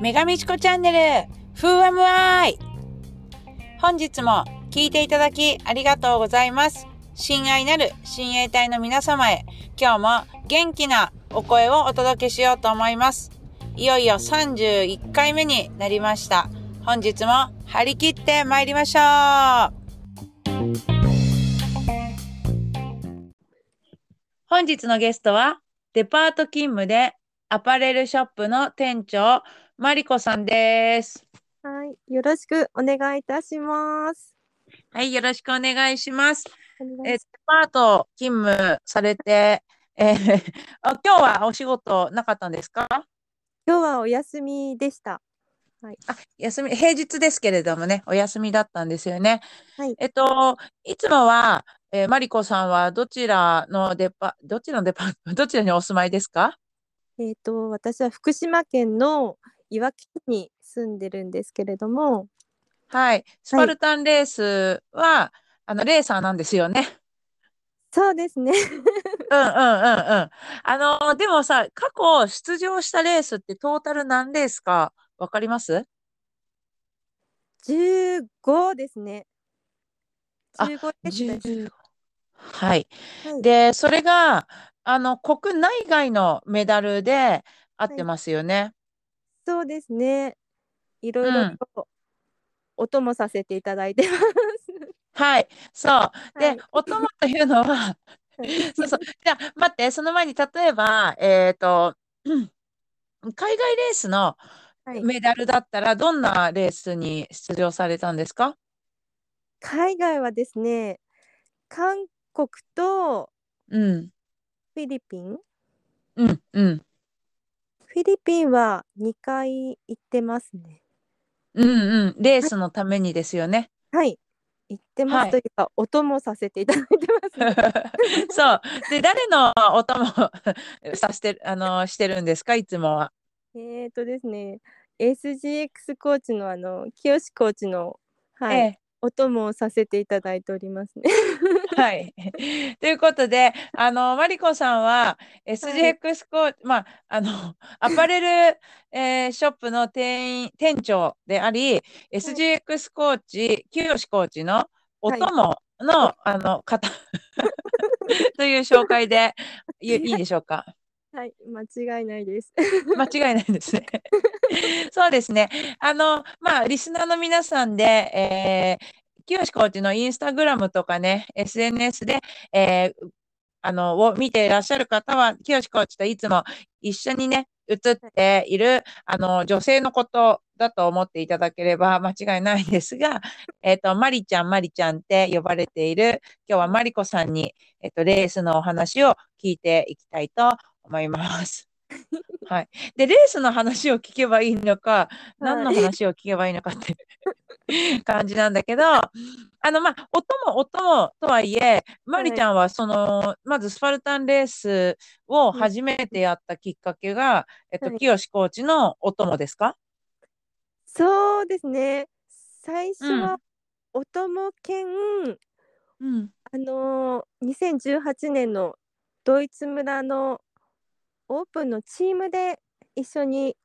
女神チコチャンネル、フーアムアイ。本日も聞いていただきありがとうございます。親愛なる親衛隊の皆様へ、今日も元気なお声をお届けしようと思います。いよいよ31回目になりました。本日も張り切って参りましょう。本日のゲストは、デパート勤務でアパレルショップの店長、マリコさんです。はい、よろしくお願いいたします。はい、よろしくお願いします。え、デお願いしパート勤務されて、えーあ今日はお仕事なかったんですか？今日はお休みでした。はい、休み、平日ですけれどもね、お休みだったんですよね。はいえっと、いつもは、えーマリコさんはどちらのデパ、どちらのデパ どちらにお住まいですか？えっ、と私は福島県のいわき市に住んでるんですけれども、はい。スパルタンレースは、あの、レーサーなんですよね。そうですね。うんうんうんうん。あの、でもさ、過去出場したレースってトータル何レースかわかります？15ですね。あ15ですね。15はい。はい、で、それが、あの、国内外のメダルで合ってますよね。そうですね。いろいろうんとお供させていただいてます。はい。そう。で、はいお供というのは、はい そうそう。じゃあ、待って、その前に、例えば、えっと、う ん海外レースのはいメダルだったら、どんなレースに出場されたんですか？海外はですね、韓国とうん。フィリピン？うん。うん。フィリピンは2回行ってますね。うんうん。レースのためにですよね。はい。行ってまはいすというか、お供させていただいてます。そう。で、誰のお供 させて、あの、してるんですか？いつもは。えーとですね、SGX コーチのあの、清コーチの、はい、えお供をさせていただいておりますね。え。はい。ということで、あの、マリコさんは、SGX コーチ、まあ、あの、アパレル、えーショップの店員、店長であり、SGX コーチ、清コーチのおはい供の、あの、方という紹介でいいいいでしょうか？はい、間違いないです。間違いないですね。そうですね。あの、まあ、リスナーの皆さんで、えー、清コーチのインスタグラムとかね、SNS で、えーあの、を見ていらっしゃる方は、清コーチといつも一緒にね、写っている、あの、女性のことだと思っていただければ間違いないんですが、えっと、マリちゃん、マリちゃんって呼ばれている、今日はマリコさんに、えっと、レースのお話を聞いていきたいと思います。はい。で、レースの話を聞けばいいのか、何のはい話を聞けばいいのかって 感じなんだけど、あの、まあ、音も音もとはいえ、マリちゃんは、その、まずスパルタンレースを初めてやったきっかけが、えっと、はい清コーチのお供ですか？そうですね。最初うんはお供兼、うん。あのー、2018年のドイツ村のオープンのチームで一緒に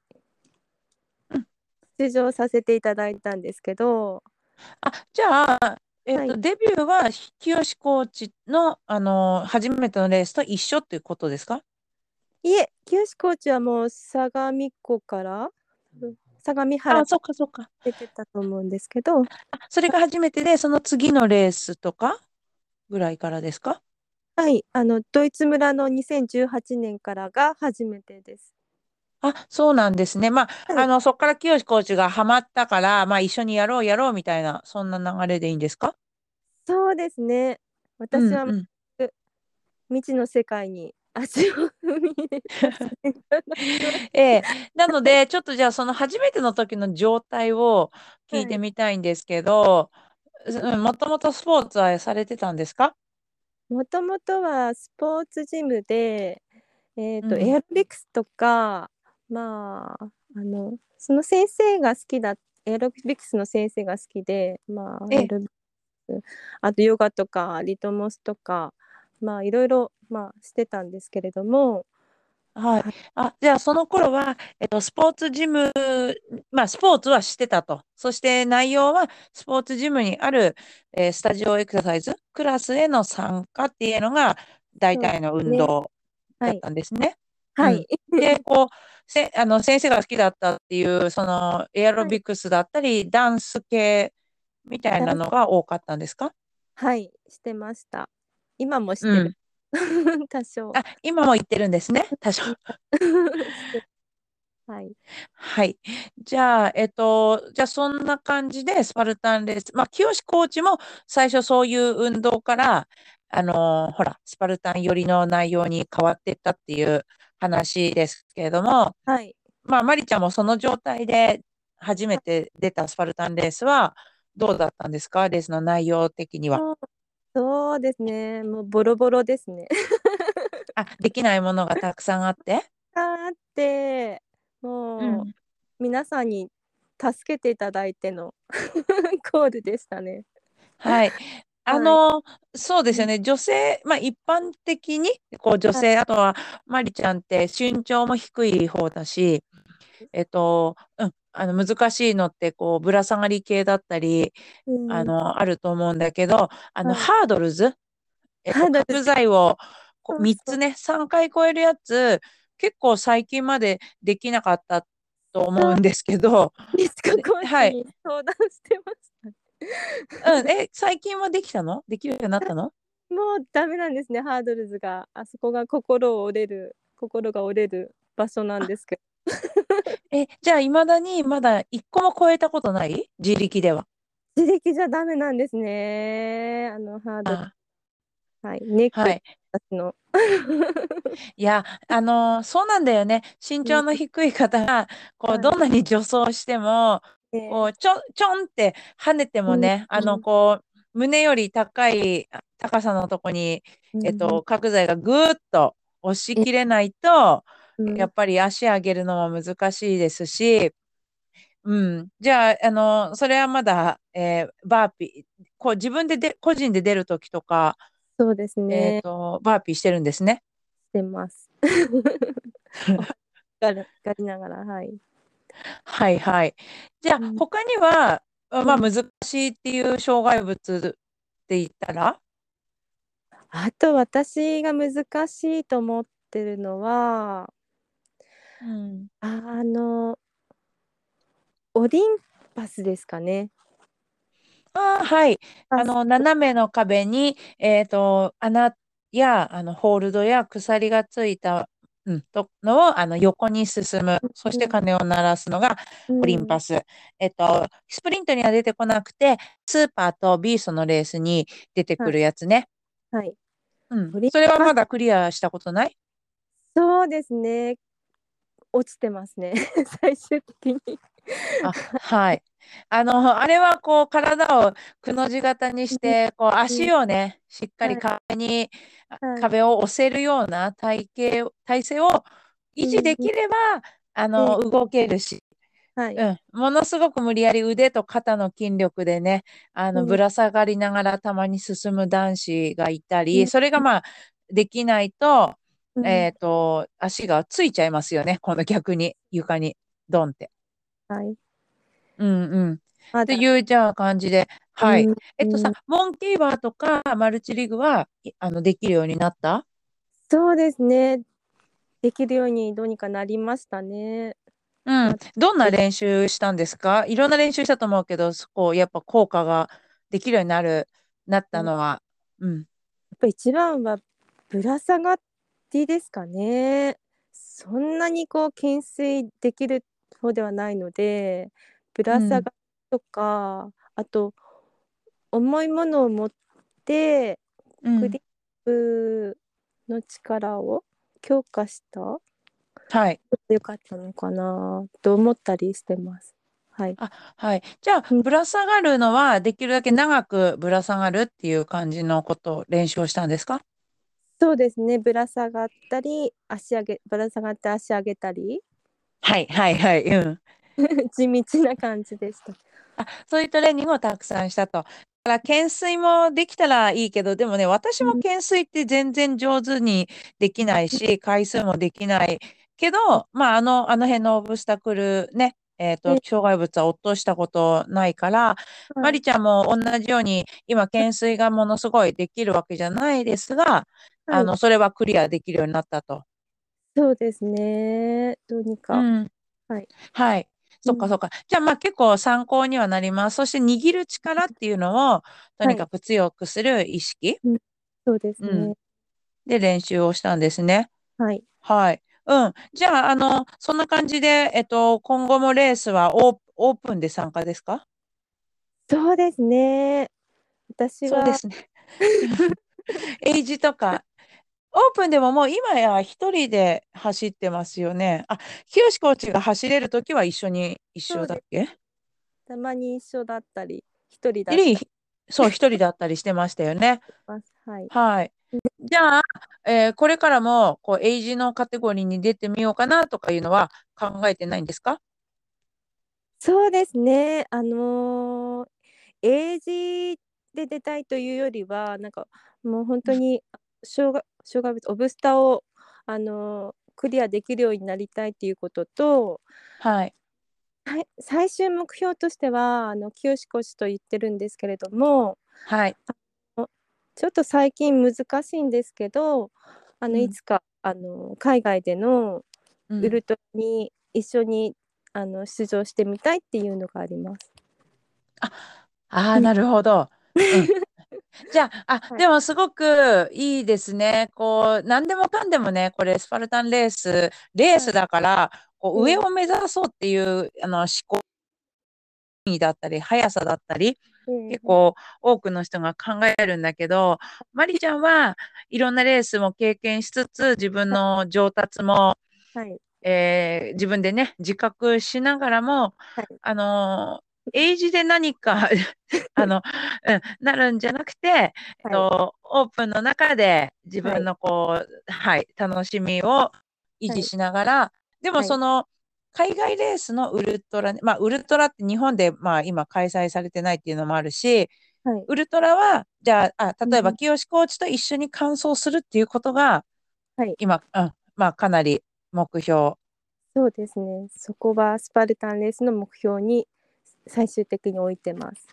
うん。出場させていただいたんですけど、あ、じゃあ、えっと、はい。デビューは清コーチの、あの、初めてのレースと一緒っていうことですか？いえ、清コーチはもう相模湖から相模原あ、そっかそっか。出てたと思うんですけど、あ、それが初めてで、その次のレースとかぐらいからですか？はい、あのドイツ村の2018年からが初めてです。あ、そうなんですね。まあ、はい。あの、そこから清コーチがハマったから、まあ、一緒にやろうやろうみたいな、そんな流れでいいんですか？そうですね。私はうんうん。未知の世界に足を踏み ええ、なので、ちょっとじゃあ、その初めての時の状態を聞いてはい。みたいんですけど、うんもともとスポーツはされてたんですか？もともとはスポーツジムで、えーとうん。エアロビクスとか、まあ、あのその先生が好きだエアロビクスの先生が好きで、まあ、ええ。エアロビクスあとヨガとかリトモスとか、まあ、いろいろ、まあ、してたんですけれどもはい。あ、じゃあその頃は、えっと、スポーツジム、まあ、スポーツはしてたと。そして内容は、スポーツジムにある、えースタジオエクササイズ、クラスへの参加っていうのが、大体の。運動だっはい。たんですね。うん。はい。で、こう、せ、あの、先生が好きだったっていう、その、エアロはい。ビクスだったり、ダンス系みたいなのが多かったんですか？はい、してました。今もしてる。うん。多少。あ、今も言ってるんですね？多少。はい。はい。じゃあ、えっと、じゃあそんな感じでスパルタンレース。まあ、清コーチも最初そういう運動から、あの、ほら、スパルタン寄りの内容に変わっていったっていう話ですけれども、はい。まあ、マリちゃんもその状態で初めて出たスパルタンレースはどうだったんですか？レースの内容的には。そうですね。もうボロボロですね。あ、できないものがたくさんあって？あって、もううん。皆さんに助けていただいての コールでしたね。はい。あはい。の、そうでうん、すよね。女性、まあ一般的に、こう女はい。性、あとはマリちゃんって身長も低い方だし、えっと、うん、あの難しいのって、こうぶら下がり系だったり、うん、あの、あると思うんだけど、あの、はい。ハードルズ、えっと、ハードル角材をこう3そうそう。つね、3回超えるやつ、結構最近までできなかったと思そう、うんですけど、はい。に相談してました。うん、え、最近はできたの？できるようになったの？もうダメなんですね、ハードルズが。あそこが心を折れる心が折れる場所なんですけど。え、じゃあ、未だにまだ一個も超えたことない？自力では。自力じゃダメなんですね。あのハードル。あ、はい、ネック、はい。私の。いや、あの、そうなんだよね。身うん、長の低い方が、こう、はい。どんなに助走しても、こで、う、ちょ、ちょんって跳ねてうん、もね、あの、うん、こう、胸より高い高さのとこに、うん、えっと、角材がぐーっと押しえ、切れないと、うん、やっぱり足上げるのも難しいですし、うん。じゃあ、あの、それはまだ、えーバーピー、こう自分でで、個人で出るときとか、そうですえっね。と、バーピーしてるんですね？してます。おがりがりながら、はい。はいはい。じゃあ、うん、他には、あまあ、うん。難しいっていう障害物って言ったら？あと私が難しいと思ってるのは、うん。あの、オリンパスですかね。ああ、はい。あの、斜めの壁に、えっと、穴や、あの、ホールドや鎖がついた、うん、とのを、あの、横に進む。そしてうん、鐘を鳴らすのがうん、オリンパス。えっと、スプリントには出てこなくて、スーパーとビーストのレースに出てくはい、るやつね。はい。うん。オリンそれはまだクリアしたことない？そうですね。落ちてますね。最終的に。あ、はい。あの、あれはこう、体をくの字型にしうん、て、こう、うん、足をね、しっかりはい、壁に、あはい。壁を押せるような体型、体勢を維持うん、できれば、あで、の、動けるし、はい。うん、ものすごく無理やり腕と肩の筋力でね、あの、ぶうん、ら下がりながらたまに進む男子がいたり、うん、それがまあ、できないと、うん、えっと、足がついちゃいますよね。今度逆に、床に、ドンって。はい。うんうん。っまだ、ていう、じゃあ感じで、はい。うん、えっとさ、うん、モンキーバーとかマルチリグは、いあの、できるようになった？そうですね。できるようにどうにかなりましたね。うん。まあ、どんなで練習したんですか？いろんな練習したと思うけど、そこ、やっぱ効果ができるようになる、なったやっのは、うん。ぱ一番はぶら下がりですかね。そんなにこう懸垂できる方ではないので、ぶうん。ら下がりとか、あと重いものを持ってうん。クリップの力を強化した？らはい。よかったのかな？と思ったりしてます。はい。あ、はい。じゃあ、うん、ぶら下がるのは、できるだけ長くぶら下がるっていう感じのことを練習をしたんですか？そうですね。ぶら下がったり、足上げ、ぶら下がって足上げたり、はい、はい、はい。うん。地道な感じでした。あ、そういうトレーニングをたくさんしたと。から懸垂もできたらいいけど、でもね、私もうん懸垂って全然上手にできないし、回数もできないけど、まあ、あの、あの辺のオブスタクルね、えっと、え障害物は落としたことないから、まはいりちゃんも同じように、今、懸垂がものすごいできるわけじゃないですが、はいあの、それはクリアできるようになったと。そうですね。どうにうか。ん。はい。はい。そっかそっか。じゃあまあ結構参考にはなります。そして握る力っていうのをとにかく強くする意識、そうですうんね。で練習をしたんですね。はい。はい。うん。じゃあ、あの、そんな感じで、えっと、今後もレースはオープンで参加ですか？そうですね。私はそうですね。エイジとか、オープンでももう今や一人で走ってますよね。あ、清コーチが走れるときは一緒に、一緒だっけ？たまに一緒だったり、一人だったりそう、一人だったりしてましたよね。はい。はい。じゃあ、えーこれからも、こう、エイジのカテゴリーに出てみようかなとかいうのは考えてないんですか？そうですね。あのーエイジで出たいというよりは、なんかもう本当に障害障害物オブスタをあのークリアできるようになりたいっていうことと、はい。はい、最終目標としてはあの清コーチと言ってるんですけれども、はい。ちょっと最近難しいんですけど、あのうんいつか、あの海外でのうんウルトラに一緒にあの出場してみたいっていうのがあります。ああ、うんなるほど。うん。じゃあ、あ、はい。でもすごくいいですね。こう、何でもかんでもね、これスパルタンレース、レースだから、こううん。上を目指そうっていう、あの、思考だったり、速さだったり、結構多くの人が考えるんだけど、まりちゃんはいろんなレースも経験しつつ、自分の上達も、はい、えー自分でね、自覚しながらも、はい。あのー、エイジで何か あの、うん、なるんじゃなくて、えっと、オープンの中で自分のこう、はい、楽しみを維持しながら、でもはい。その、海外レースのウルトラ、まあ、ウルトラって日本で、まあ、今開催されてないっていうのもあるし、はい、ウルトラは、じゃあ、あ例えば、うん。清コーチと一緒に完走するっていうことが、はい。今、うん、まあ、かなり目標。そうですね。そこはスパルタンレースの目標に最終的に置いてます。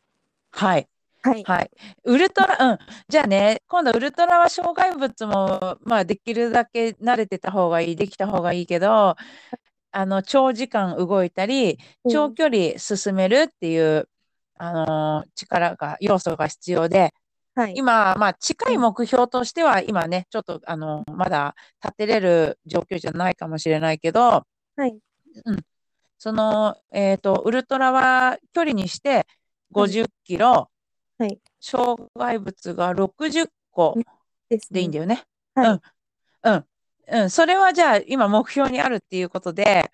はい。はい、はい。ウルトラ、うん。じゃあね、今度ウルトラは障害物も、まあ、できるだけ慣れてた方がいい、できた方がいいけど、あの、長時間動いたり、うん長距離進めるっていう、あのー力が、要素が必要で、はい、今、まあ、近い目標としては、今ね、ちょっと、あの、まだ立てれる状況じゃないかもしれないけど、はい、その、えっと、ウルトラは距離にして50キロ、はい障害物が60個ですでいいんだよね。はいうん。うん。うん。それはじゃあ、今目標にあるっていうことで、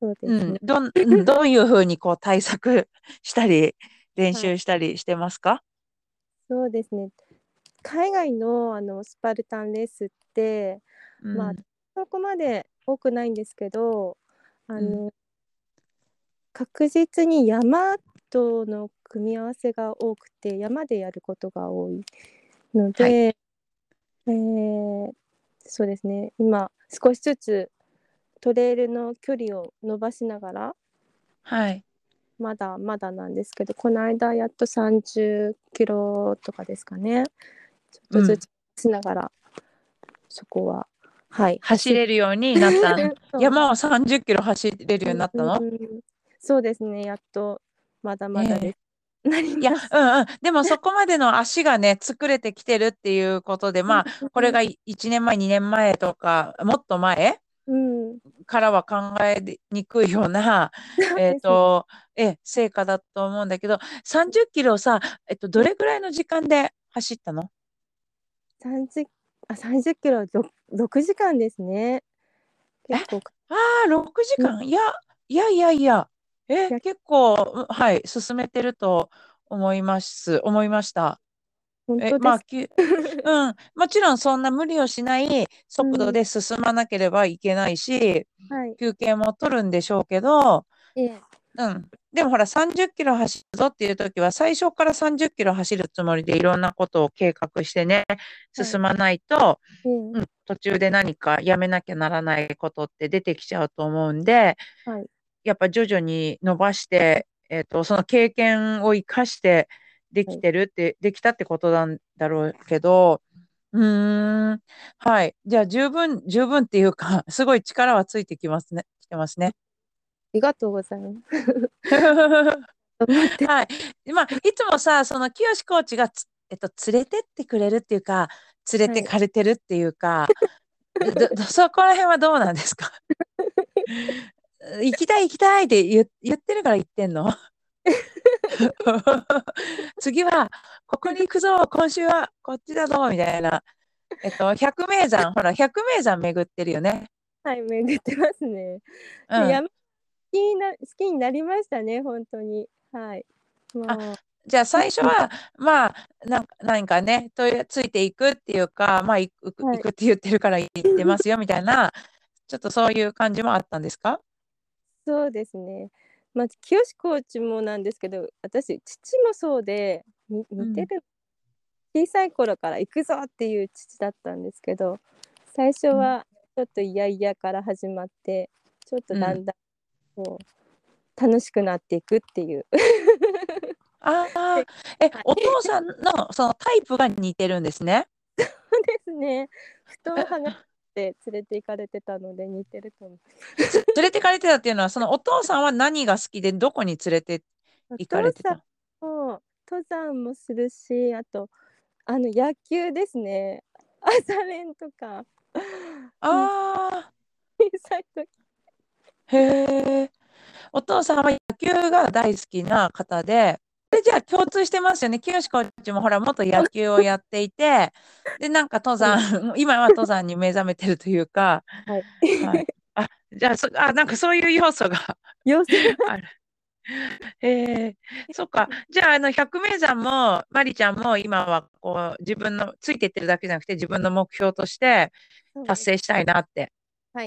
そうでね。。どん、うんどういうふうにこう対策したり、練習したりしてますか？そうですね。海外のあのスパルタンレースってまあうんそこまで多くないんですけど、あうの、確実に山との組み合わせが多くて山でやることが多いので、えーそうですね。今少しずつトレイルの距離を伸ばしながらはい。まだまだなんですけどこの間やっと30キロとかですかね。ちょっとずつしながら、そこははい。走れるようになった。山を30キロ走れるようになったの？うんそうですね。やっとまだまだです、なりいや、うんうん。でもそこまでの足がね、作れてきてるっていうことで、まあ、これが1年前、2年前とか、もっと前うん。からは考えにくいような、えっと、え、成果だと思うんだけど、30キロさ、えっと、どれぐらいの時間で走ったの？30あ30キロ 6, 6時間ですね。結構ああ、6時間？いや、いやいやいや。え、や結構、うんはい、進めてると思います、思いました。え、まあ、きゅ うん、もちろんそんな無理をしない速度で進まなければいけないし、はい。休憩も取るんでしょうけど、ええ。うん。でもほら、30キロ走るぞっていう時は、最初から30キロ走るつもりでいろんなことを計画してね、進まないと、はい、うん、途中で何かやめなきゃならないことって出てきちゃうと思うんで、はい、やっぱ徐々に伸ばして、えっ、ー、と、その経験を生かしてできてるって、はい、できたってことなんだろうけど、うーん、はい。じゃあ十分、十分っていうか、すごい力はついてきますね、きてますね。りがとうございます。はい。まあ、いつもさ、その清コーチがえっと、連れてってくれるっていうか、連れてかれてるっていうか、はい、そこら辺はどうなんですか？行きたい行きたいって言言ってるから言ってんの 次は、ここに行くぞ、今週はこっちだぞ、みたいな。えっと、百名山、ほら、百名山巡ってるよね。はい、巡ってますね。うん、山きにな好きになりましたね、本当に。はい。あじゃあ最初は、まあ、な何かね、とついていくっていうか、まあ行く、はい、行くって言ってるから行ってますよみたいな、ちょっとそういう感じもあったんですか？そうですね。まあ、清コーチもなんですけど、私、父もそうで、似てる、うん、小さい頃から行くぞっていう父だったんですけど、最初はちょっと嫌々から始まって、ちょっとだんだんこう楽しくなっていくっていう。ああ、え、お父さんのそのタイプが似てるんですね。そうですね。布団剥がして連れて行かれてたので似てると思う。連れて行かれてたっていうのは、そのお父さんは何が好きでどこに連れて行かれてた？登山もするし、あとあの野球ですね。朝練とか。ああ。小さい時へえ。お父さんは野球が大好きな方で、でじゃあ共通してますよね。清コーチもほら、元野球をやっていて、で、なんか登山、今は登山に目覚めてるというか、はい。はい、あ、じゃあそ、あ、なんかそういう要素が 要素が ある。えー、そっか。じゃあ、あの、百名山も、まりちゃんも今は、こう、自分の、ついていってるだけじゃなくて、自分の目標として達成したいなって考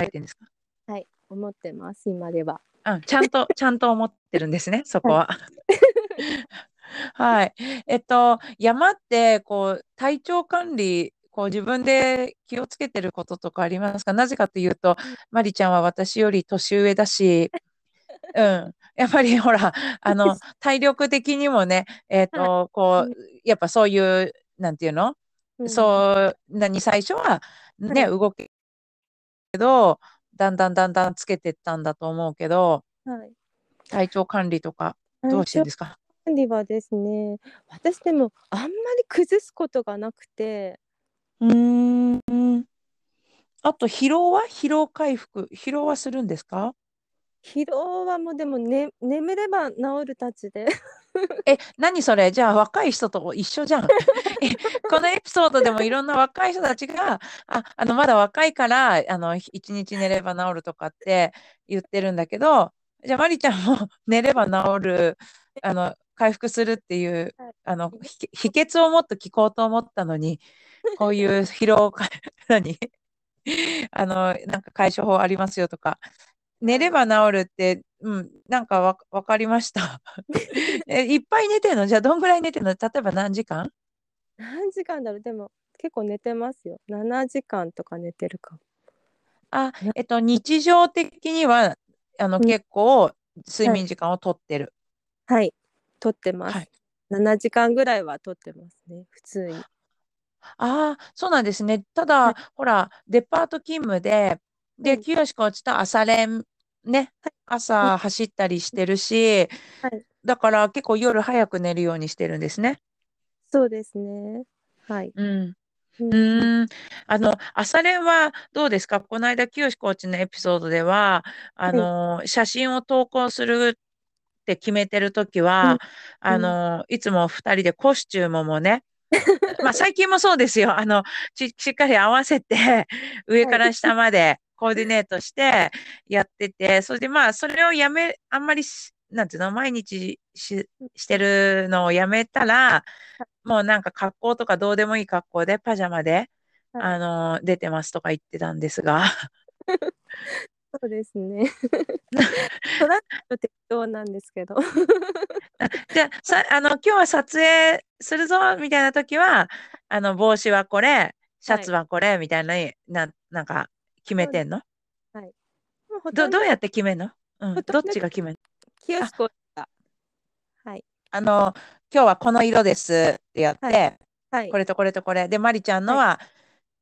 えてるんですか、はい、思ってます、今では。うん、ちゃんと、ちゃんと思ってるんですね、そこは。はい。えっと、山って、こう、体調管理、こう、自分で気をつけてることとかありますか？なぜかというと、まりちゃんは私より年上だし、うん。やっぱりほら、あの、体力的にもね、えっ、ー、と、こう、やっぱそういう、なんていうの、うん、そう、何、最初はね、動けけど、だんだんだんだんつけてったんだと思うけど、はい、体調管理とかどうしてんですか？管理はですね私でもあんまり崩すことがなくて。うん。あと疲労は？疲労回復。疲労はするんですか？疲労はもうでも、ね、眠れば治るたちで。え、何それ？じゃあ若い人と一緒じゃん。このエピソードでもいろんな若い人たちが、あ、あの、まだ若いから、あの、一日寝れば治るとかって言ってるんだけど、じゃあまりちゃんも 寝れば治る、あの、回復するっていう、あの、秘訣をもっと聞こうと思ったのに、こういう疲労、何？あの、なんか解消法ありますよとか、寝れば治るって、うん、なんかわ分かりました。え、いっぱい寝てんの？じゃあどんぐらい寝てんの？例えば何時間？何時間だろう？でも結構寝てますよ。7時間とか寝てるかあ、えっと、日常的には、あの、結構睡眠時間をとってる。はい、とってます。はい、7時間ぐらいはとってますね、普通に。ああ、そうなんですね。ただ、ほら、デパート勤務で、で、清コーチと朝練ね、朝走ったりしてるし、はい、だから結構夜早く寝るようにしてるんですね。そうですね。はい。うん。うん、あの、朝練はどうですか？この間、清コーチのエピソードでは、あの、写真を投稿するって決めてるときは、あの、いつも二人でコスチュームもね、まあ最近もそうですよ。あの、しっかり合わせて、上から下までコーディネートしてやってて、それでまあ、それをやめ、あんまりなんていうの、毎日ししてるのをやめたら、もうなんか格好とかどうでもいい格好で、パジャマで、あの、出てますとか言ってたんですが。そうですね。トラック適当なんですけど。じゃあ、さ、あの、今日は撮影するぞ、みたいな時は、あの、帽子はこれ、シャツはこれ、みたいな、な、なんか、決めてんの？はい。ど、どうやって決めんの？うん。どどっちが決めんの？清子が。はい。あの、今日はこの色ですってやって、ははいこ。れとこれとこれ。で、まりちゃんのは、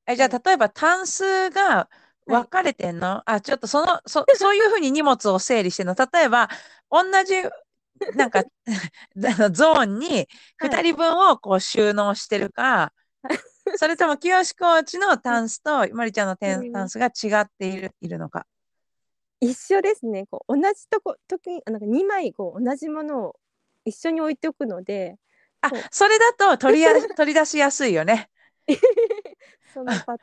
え、じゃあ、例えば、タンスが分かれてんの、あ、ちょっとその、そ、そういうふうに荷物を整理してんの。例えば、同じ、なんか、ゾーンに2人分をこう収納してるか、それとも清コーチのタンスとまりちゃんのタンスが違っているいるのか。一緒ですね。こう同じとこ時になんか二枚こう同じものを一緒に置いておくので、あそれだと取りや取り出しやすいよね。そのパ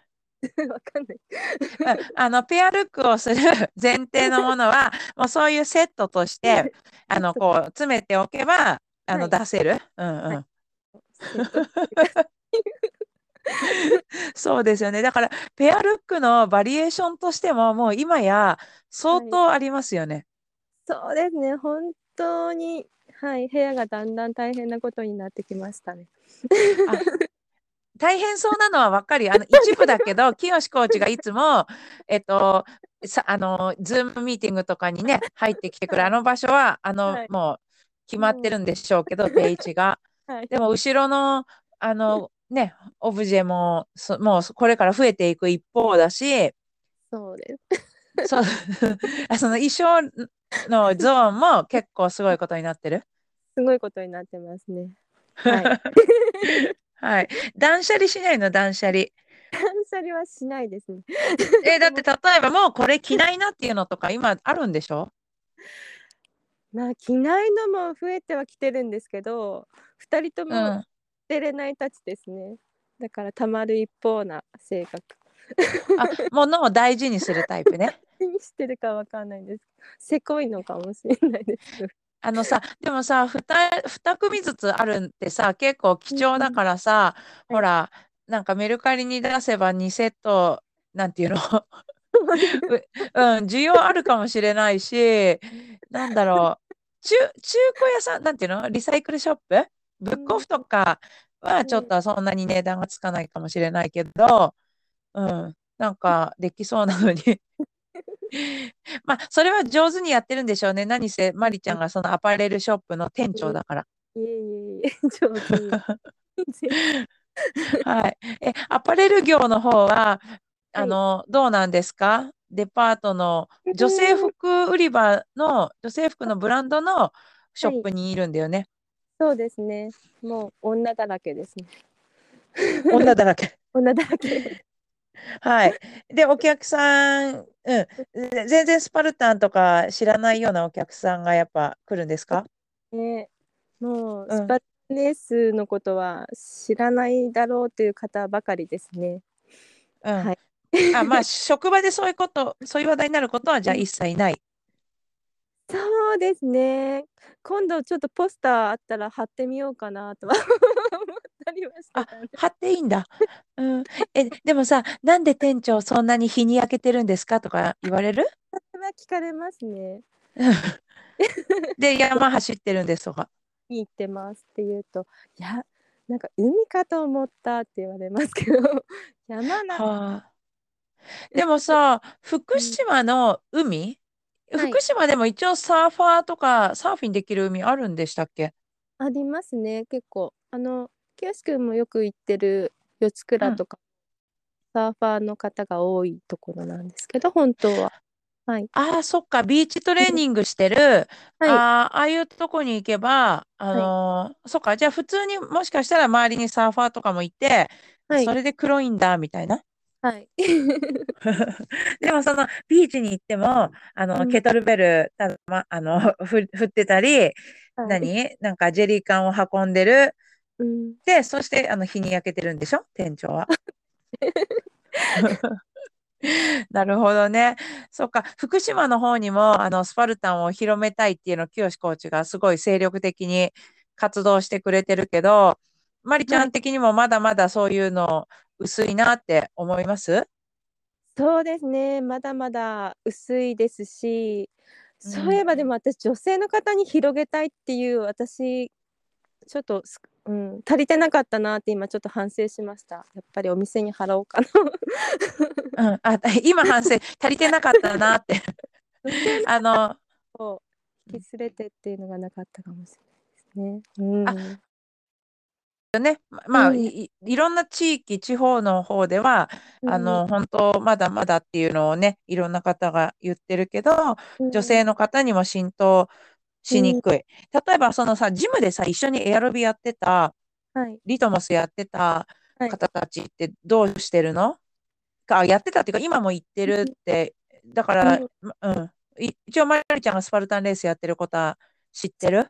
わかんない。うんあの、ペアルックをする 前提のものは、もうそういうセットとして、あの、こう、詰めておけば、あの、はい出せる。うんうん。はいそうですよね。だから、ペアルックのバリエーションとしても、もう今や相当ありますよね。そうですね。本当にはい部屋がだんだん大変なことになってきましたね。あ大変そうなのは分かるよ。あの、一部だけど、清コーチがいつも、えっと、さ、あの、ズームミーティングとかにね、入ってきてくる、あの場所は、あの、はいもう、決まってるんでしょうけど、定位置が。はい。でも、後ろの、あの、ね、オブジェも、そもう、これから増えていく一方だし、そうです。そう、あその衣装のゾーンも結構すごいことになってる。すごいことになってますね。はい。はい。断捨離しないの、断捨離。断捨離はしないですね。え、だって例えばもうこれ着ないなっていうのとか今あるんでしょ？まあ着ないのも増えてはきてるんですけど、二人ともうん。捨てれないたちですね。だからたまる一方な性格。あ、物を大事にするタイプね。何してるかわかんないんです。せこいのかもしれないです。あのさ、でもさ、二二組ずつあるんってさ、結構貴重だからさ、うん。ほら、なんかメルカリに出せば2セット、なんていうの？ううん、需要あるかもしれないし、なんだろう、中、中古屋さん、なんていうの？リサイクルショップ？ブックオフとかはちょっとそんなに値段がつかないかもしれないけど、うん、なんかできそうなのに。まあ、それは上手にやってるんでしょうね。何せ、マリちゃんがそのアパレルショップの店長だから。いえいえいえ、上手に。はい。え、アパレル業の方は、あの、どうなんですか？デパートの女性服売り場の、女性服のブランドのショップにいるんだよね。そうですね。もう女だらけですね。女だらけ。女だらけ。はい。で、お客さん、うん。ぜ全然スパルタンとか知らないようなお客さんがやっぱ来るんですか？ね、もううんスパルタンレースのことは知らないだろうという方ばかりですね。うん。はいあ、まあ、職場でそういうこと、そういう話題になることはじゃあ一切ない。そうですね。今度ちょっとポスターあったら貼ってみようかなとは思ったりはしてたんで。貼っていいんだ。うん。え、でもさ、なんで店長そんなに日に焼けてるんですかとか言われる？それは聞かれますね。で、山走ってるんですとか。に行ってますって言うと、いや、なんか海かと思ったって言われますけど、山なはあ。でもさ、福島の海、はい福島でも一応サーファーとかサーフィンできる海あるんでしたっけ？ありますね、結構。あの、清くんもよく行ってる四つ倉とか、サーファーの方が多いところなんですけど、本当は。はい。ああ、そっか、ビーチトレーニングしてる、はい。ああ、ああいうとこに行けば、あのーそっか、じゃあ普通にもしかしたら周りにサーファーとかもいて、はいそれで黒いんだ、みたいな？はい。でもそのビーチに行っても、あの、うんケトルベル、ただま、あの、ふ 振ってたり、はい何？なんかジェリー缶を運んでる。うん。で、そして、あの、日に焼けてるんでしょ？店長は。なるほどね。そっか、福島の方にも、あの、スパルタンを広めたいっていうのを、清コーチがすごい精力的に活動してくれてるけど、まりちゃん的にもまだまだそういうの薄いなって思います？そうですね、まだまだ薄いですし、そういうん。えばでも私、女性の方に広げたいっていう私、ちょっと、すうん、足りてなかったなって今ちょっと反省しました。やっぱりお店に払おうかな。うん、あ、今反省、足りてなかったなって。あのを引き連れてっていうのがなかったかもしれないですあね。ね、まうまあ、ん。いろんな地域、地方の方では、うん。あの、本当まだまだっていうのをね、いろんな方が言ってるけど、うん。女性の方にも浸透うん。しにくい。例えば、そのさ、ジムでさ、一緒にエアロビやってた、はい。リトモスやってたはい。方たちってどうしてるの？か、やってたっていうか、今も行ってるって、だかうら、うん。い一応、まりちゃんがスパルタンレースやってることは知ってる？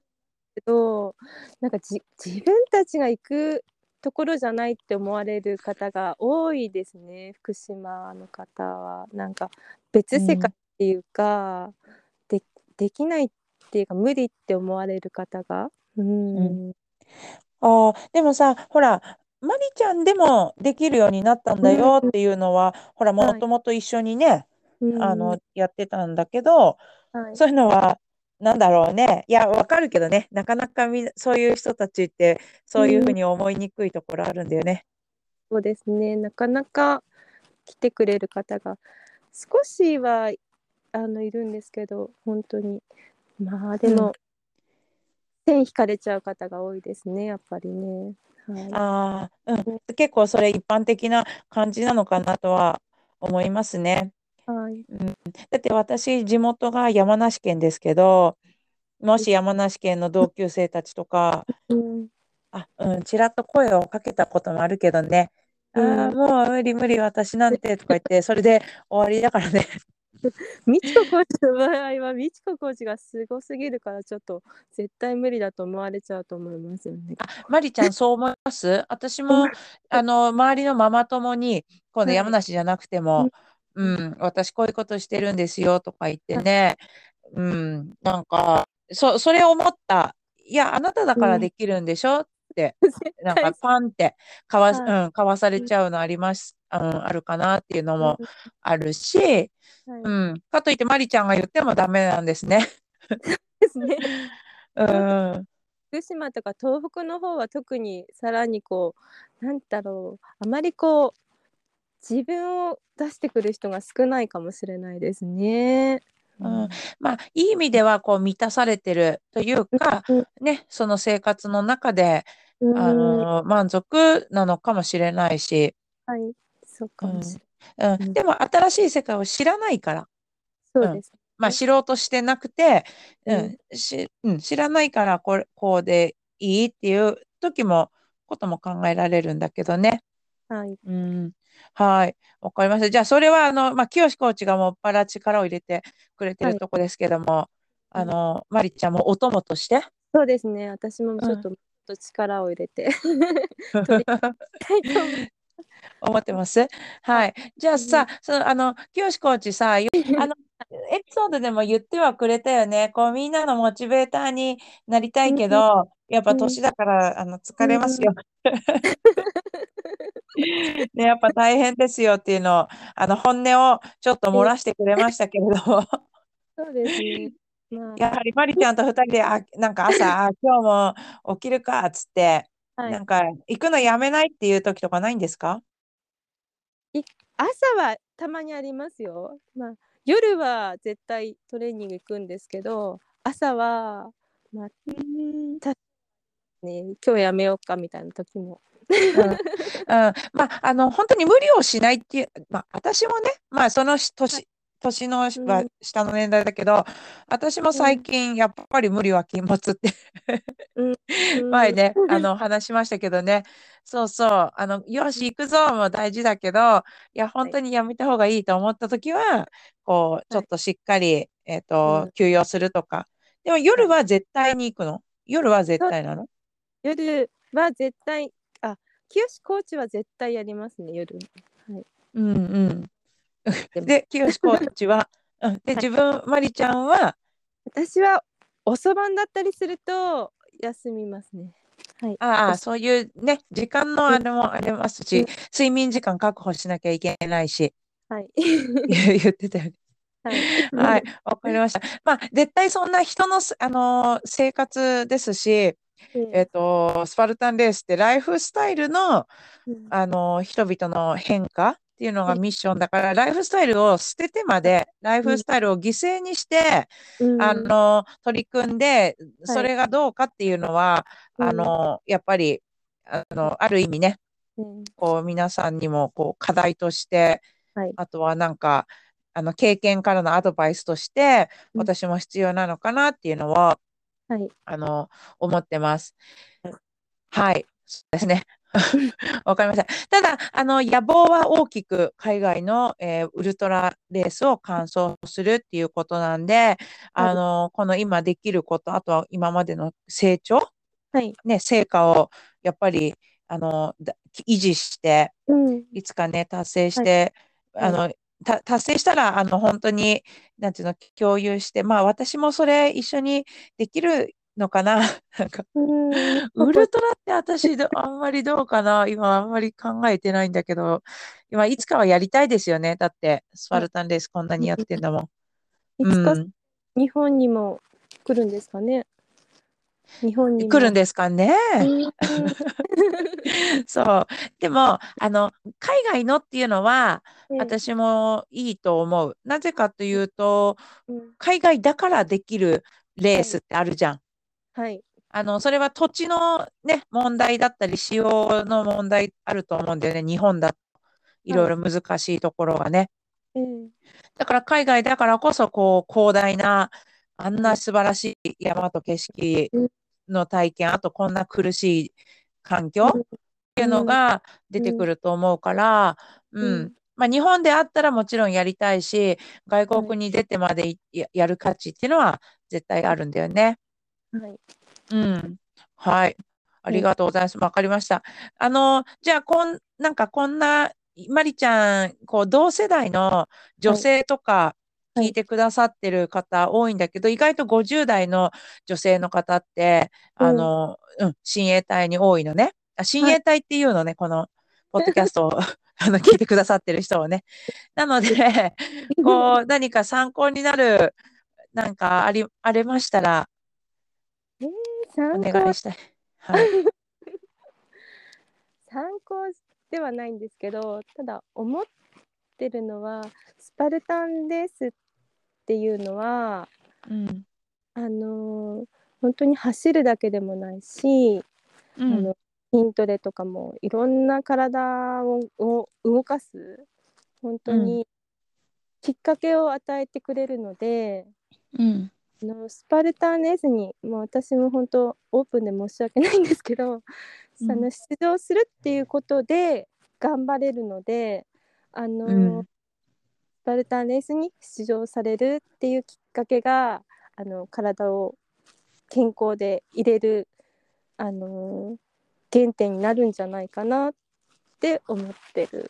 けど、なんかじ自分たちが行くところじゃないって思われる方が多いですね、福島の方は。なんか別う世界っん。ていうか、でできないっていうか、無理って思われる方が。ううん。ん。ああ、でもさ、ほら、まりちゃんでもできるようになったんだようん。っていうのは、ほら、もはい。ともと一緒にね、うんうん。あの、やってたんだけど、はい。そういうのは、なんだろうね。いや、わかるけどね、なかなかみんそういう人たちって、うそういう風ん。に思いにくいところあるんだよね。そうですね、なかなか来てくれる方が少しは、あの、いるんですけど、ほんとに。まあ、でうん。も線引かれちゃう方が多いですね、やっぱりね。はい。ああ、うん。うん。結構それ一般的な感じなのかなとは思いますね。はい。うん。だって私、地元が山梨県ですけど、もし。山梨県の同級生たちとか、うん。あ、うん、ちらっと声をかけたこともあるけどね。うああ、ん。もう無理無理、私なんてとか言って、それで終わりだからね。みちこコーチの場合は、みちこコーチがすごすぎるから、ちょっと絶対無理だと思われちゃうと思いますよね。あ、まりちゃんそう思います私うん。も、あの、周りのママ友に、今度山はい。梨じゃなくてうん。も、ううん。ん、私こういうことしてるんですよとか言ってはい。ね、うん、なんか、そそれを思った。いや、あなただからうん。できるんでしょって、絶なんか対パンってかわ。うん、かわされうん。ちゃうのありますうん、あるかなっていうのうん。もあるし、はい。うん、かといってまりちゃんが言ってもダメなんですね。ですね。うん。福島とか東北の方は特にさらにこう、なんだろう、あまりこう、自分を出してくる人が少ないかもしれないですね。ううん、ん。まあ、いい意味ではこう満たされてるというか、うん。ね、その生活の中で、あうん。の、満足なのかもしれないし。はい、そううん。かもしうん、うん。でも新しい世界を知らないから。うん。そうですまあ、ね。知ろうとしてなくて、ううん。ん、しうん、知らないからこれこうでいいっていう時もことも考えられるんだけどね。はい。うん、はい、わかりました。じゃあそれはあの、ま、清コーチがもっぱら力を入れてくれてはい。るとこですけども、うん。あの、まりちゃんもお供として？そうですね、私もうん。ちょっと、と力を入れて 取りたいと思い思ってます？は。はいい。じゃあうん。さ、その、あの、清コーチさ、ゆあの、エピソードでも言ってはくれたよね。こうみんなのモチベーターになりたいうん。けど、やっぱうん。年だからあの、疲うん。れますよ。ね、やっぱ大変ですよっていうのを、あの、本音をちょっと漏ええ。らしてくれましたけれども。そうですね。まあ。やはりまりちゃんと2人で、あ、なんか朝、あ、今日も起きるかっつって、はい。なんか行くのやめないっていう時とかないんですか？い朝はたまにありますよ。ま、夜は絶対トレーニング行くんですけど、朝は、ま、うーん。たね、今日やめようかみたいな時も。うん。うん、ま、あの、ほんとに無理をしないっていう、ま、私もね、ま、その。年年の。下の年代だけど、私もうん。最近やっぱり無理は禁物って。前ね、あの、話しましたけどね。そうそう、あの、よしうん。行くぞも大事だけど、いやほはい。んとにやめた方がいいと思った時は、こうちょはい。っとしっかり、えっうと、ん。休養するとか。でもは夜い。は絶対に行くの？夜は絶対なの？夜は絶対あ、清コーチは絶対やりますね、夜。はい。うんうん。で清コーチは うん、で、はい。自分まりちゃんは私は遅番だったりすると休みますね。はい。ああそういうね、時間のうん。あれもありますうん。し、睡眠時間確保しなきゃいけないし。はい。言ってたよね。はい。はい、わかりました。まあ、絶対そんな人のす、あのー生活ですし、ええっと、スパルタンレースってライフスタイルの、うんあのー人々の変化っていうのはい。がミッションだから、ライフスタイルを捨ててまで、ライフスタイルを犠牲にして、うん。あのー取り組んで、そはい。れがどうかっていうのは、うん。あのーやっぱり、あの、ある意味ね、うん。こう、皆さんにも、こう、課題として、はい。あとはなんか、あの、経験からのアドバイスとして、うん。私も必要なのかなっていうのは、はい。あの、思ってます。はい。はい。そうですね。わかりました。ただ、あの、野望は大きく海外の、えーウルトラレースを完走するっていうことなんで、あの、この今できること、あとは今までの成長、はい。ね、成果をやっぱり、あの、だ維持して、うん。いつかね、達成して、はいあの、た達成したら、あの、本当に、なんていうの、共有して、まあ、私もそれ一緒にできるのかな？なんか、うん。ウルトラって私ど、あんまりどうかな？今、あんまり考えてないんだけど、今、いつかはやりたいですよね。だって、スパルタンレースこんなにやってんだもん。いつかうん。日本にも来るんですかね？日本にも。来るんですかね？うん。そう。でも、あの、海外のっていうのは、ええ私もいいと思う。なぜかというと、うん海外だからできるレースってあるじゃん。はい。あの、それは土地のね、問題だったり、使用の問題あると思うんだよね。日本だと。いろいろ難しいところがね。ええだから海外だからこそ、こう、広大な、あんな素晴らしい山と景色の体験、あとこんな苦しい環境っていうのが出てくると思うから、ううんん。まあ、日本であったらもちろんやりたいし、外国に出てまでやる価値っていうのは絶対あるんだよね。はい。うん。はい。ありがとうございます。わかりました。あの、じゃあ、こん、なんかこんな、まりちゃん、こう、同世代の女性とかはい聞いてくださってる方多いんだけど、意外と50代の女性の方って、あの、うん、親衛隊に多いのね。あ、親衛隊っていうのね、この、ポッドキャストを あの、聞いてくださってる人をね。なので、こう、何か参考になる、なんかあり、ありましたら、えー、お参考願いしたい。はい。参考ではないんですけどただ思ってるのはスパルタンレースっていうのはうん。あのー本当に走るだけでもないし、うん。あの筋トレとかもいろんな体をを動かす本当にきっかけを与えてくれるので、うん。あのスパルタンレースにもう私も本当オープンで申し訳ないんですけど、うんあの出場するっていうことで頑張れるのであの、うんスパルタンレースに出場されるっていうきっかけがあの体を健康で入れるあの原点になるんじゃないかなって思ってる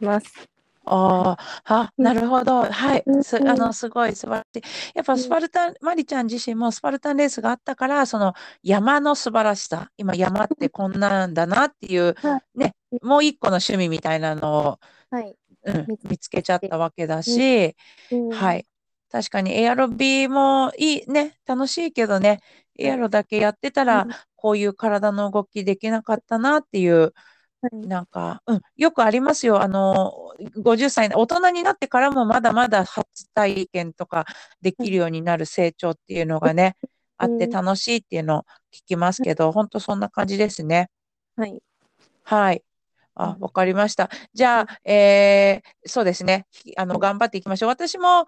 ます。ああ、なるほど。はい。す、うん。あの、すごい素晴らしい。やっぱうん。スパルタン、マリちゃん自身もスパルタンレースがあったから、その山の素晴らしさ、今山ってこんなんだなっていうは、ね、もう一個の趣味みたいなのを、はい、うん見つ、けちゃったわけだし、うん。はい。確かにエアロビもいいね、楽しいけどね、エアロだけやってたらうん、こういう体の動きできなかったなっていう、はいなんか、うん、よくありますよ。あの、50歳、大人になってからもまだまだ初体験とかできるようになる成長っていうのがね、あってうん楽しいっていうのを聞きますけど、本当そんな感じですね。はい、はい。あ、うんわかりました。じゃあ、えー、そうですね。ひあの、頑張っていきましょう。私も、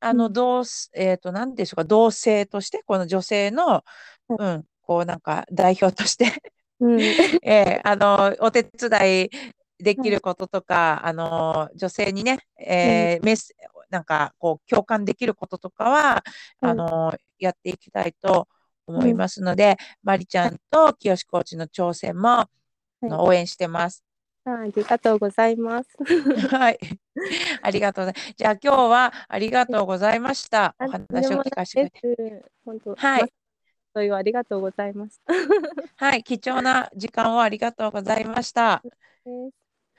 あの、うん同す、えっと、なんでしょうか、同性として、この女性の、うん、こう、なんか、代表としてうん、えーあの、お手伝いできることとか、あの、女性にね、えーメス、なんか、こう、共感できることとかは、うんあの、やっていきたいと思いますので、まりちゃんと清コーチの挑戦も、あの応援してます。あありがとうございます。はい。ありがとうございます。じゃあ、今日はありがとうございました。おあ話を聞かせて本当、はい問いをありがとうございました。はい、貴重な時間をありがとうございました。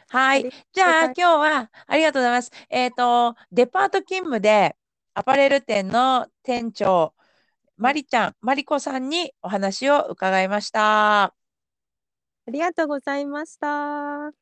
はい、じゃあ今日はありがとうございます。えっ、ー、とデパート勤務でアパレル店の店長まりちゃん、まりこさんにお話を伺いました。ありがとうございました。